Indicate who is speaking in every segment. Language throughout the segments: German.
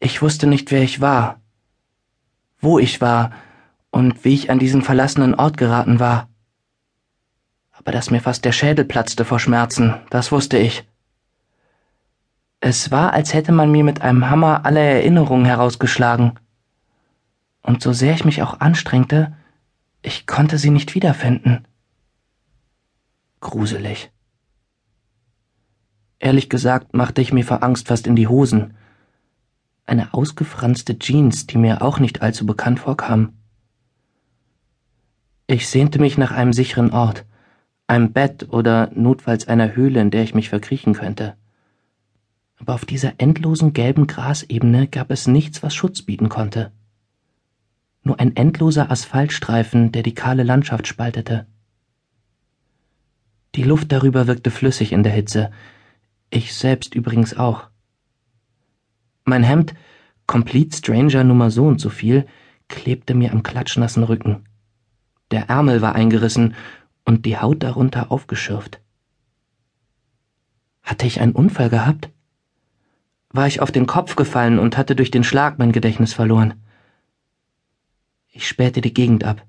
Speaker 1: Ich wusste nicht, wer ich war, wo ich war und wie ich an diesen verlassenen Ort geraten war. Aber dass mir fast der Schädel platzte vor Schmerzen, das wusste ich. Es war, als hätte man mir mit einem Hammer alle Erinnerungen herausgeschlagen. Und so sehr ich mich auch anstrengte, ich konnte sie nicht wiederfinden. Gruselig. Ehrlich gesagt machte ich mir vor Angst fast in die Hosen. Eine ausgefranste Jeans, die mir auch nicht allzu bekannt vorkam. Ich sehnte mich nach einem sicheren Ort, einem Bett oder notfalls einer Höhle, in der ich mich verkriechen könnte. Aber auf dieser endlosen gelben Grasebene gab es nichts, was Schutz bieten konnte. Nur ein endloser Asphaltstreifen, der die kahle Landschaft spaltete. Die Luft darüber wirkte flüssig in der Hitze, ich selbst übrigens auch. Mein Hemd, Complete Stranger Nummer so und so viel, klebte mir am klatschnassen Rücken. Der Ärmel war eingerissen und die Haut darunter aufgeschürft. Hatte ich einen Unfall gehabt? War ich auf den Kopf gefallen und hatte durch den Schlag mein Gedächtnis verloren? Ich spähte die Gegend ab.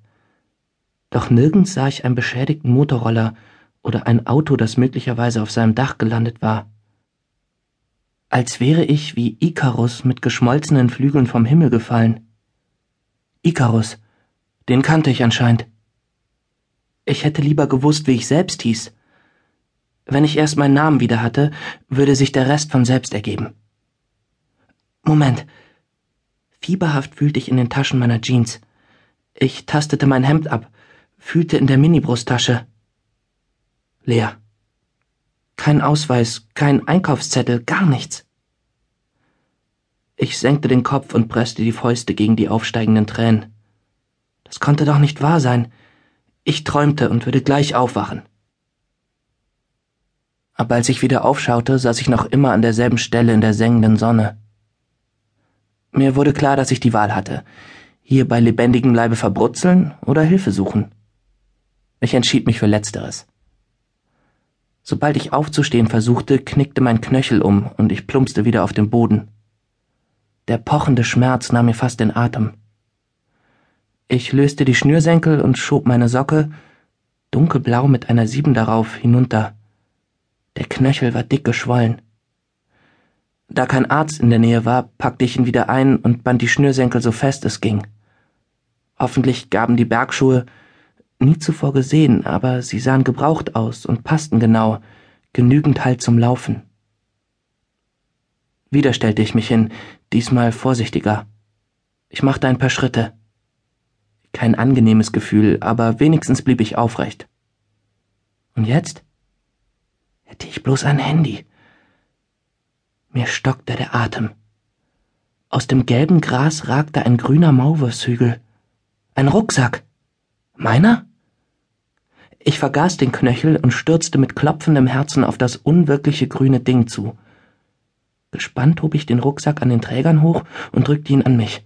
Speaker 1: Doch nirgends sah ich einen beschädigten Motorroller oder ein Auto, das möglicherweise auf seinem Dach gelandet war. Als wäre ich wie Ikarus mit geschmolzenen Flügeln vom Himmel gefallen. Ikarus, den kannte ich anscheinend. Ich hätte lieber gewusst, wie ich selbst hieß. Wenn ich erst meinen Namen wieder hatte, würde sich der Rest von selbst ergeben. Moment. Fieberhaft fühlte ich in den Taschen meiner Jeans. Ich tastete mein Hemd ab, fühlte in der Minibrusttasche. Leer. Kein Ausweis, kein Einkaufszettel, gar nichts. Ich senkte den Kopf und presste die Fäuste gegen die aufsteigenden Tränen. Das konnte doch nicht wahr sein. Ich träumte und würde gleich aufwachen. Aber als ich wieder aufschaute, saß ich noch immer an derselben Stelle in der sengenden Sonne. Mir wurde klar, dass ich die Wahl hatte. Hier bei lebendigem Leibe verbrutzeln oder Hilfe suchen. Ich entschied mich für Letzteres. Sobald ich aufzustehen versuchte, knickte mein Knöchel um und ich plumpste wieder auf den Boden. Der pochende Schmerz nahm mir fast den Atem. Ich löste die Schnürsenkel und schob meine Socke, dunkelblau mit einer Sieben darauf, hinunter. Der Knöchel war dick geschwollen. Da kein Arzt in der Nähe war, packte ich ihn wieder ein und band die Schnürsenkel so fest es ging. Hoffentlich gaben die Bergschuhe nie zuvor gesehen, aber sie sahen gebraucht aus und passten genau, genügend Halt zum Laufen. Wieder stellte ich mich hin, diesmal vorsichtiger. Ich machte ein paar Schritte. Kein angenehmes Gefühl, aber wenigstens blieb ich aufrecht. Und jetzt? Hätte ich bloß ein Handy. Mir stockte der Atem. Aus dem gelben Gras ragte ein grüner Maulwurfshügel. Ein Rucksack. Meiner? Ich vergaß den Knöchel und stürzte mit klopfendem Herzen auf das unwirkliche grüne Ding zu. Gespannt hob ich den Rucksack an den Trägern hoch und drückte ihn an mich.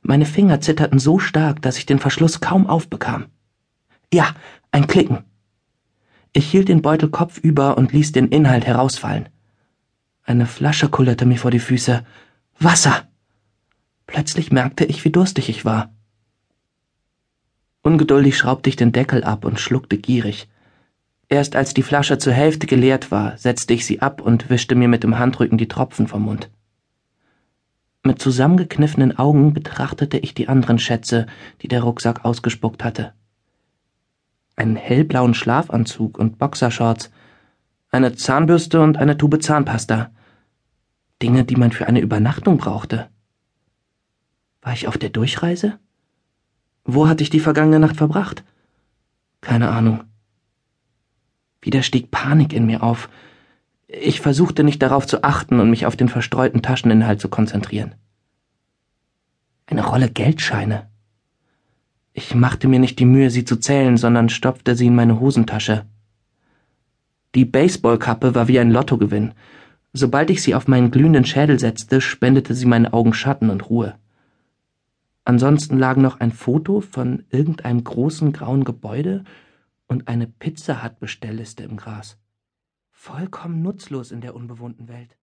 Speaker 1: Meine Finger zitterten so stark, dass ich den Verschluss kaum aufbekam. Ja, ein Klicken. Ich hielt den Beutel kopfüber und ließ den Inhalt herausfallen. Eine Flasche kullerte mir vor die Füße. Wasser! Plötzlich merkte ich, wie durstig ich war. Ungeduldig schraubte ich den Deckel ab und schluckte gierig. Erst als die Flasche zur Hälfte geleert war, setzte ich sie ab und wischte mir mit dem Handrücken die Tropfen vom Mund. Mit zusammengekniffenen Augen betrachtete ich die anderen Schätze, die der Rucksack ausgespuckt hatte. Einen hellblauen Schlafanzug und Boxershorts, eine Zahnbürste und eine Tube Zahnpasta. Dinge, die man für eine Übernachtung brauchte. War ich auf der Durchreise? Wo hatte ich die vergangene Nacht verbracht? Keine Ahnung. Wieder stieg Panik in mir auf. Ich versuchte nicht darauf zu achten und mich auf den verstreuten Tascheninhalt zu konzentrieren. Eine Rolle Geldscheine. Ich machte mir nicht die Mühe, sie zu zählen, sondern stopfte sie in meine Hosentasche. Die Baseballkappe war wie ein Lottogewinn. Sobald ich sie auf meinen glühenden Schädel setzte, spendete sie meinen Augen Schatten und Ruhe. Ansonsten lagen noch ein Foto von irgendeinem großen grauen Gebäude und eine Pizza Hut Bestellliste im Gras. Vollkommen nutzlos in der unbewohnten Welt.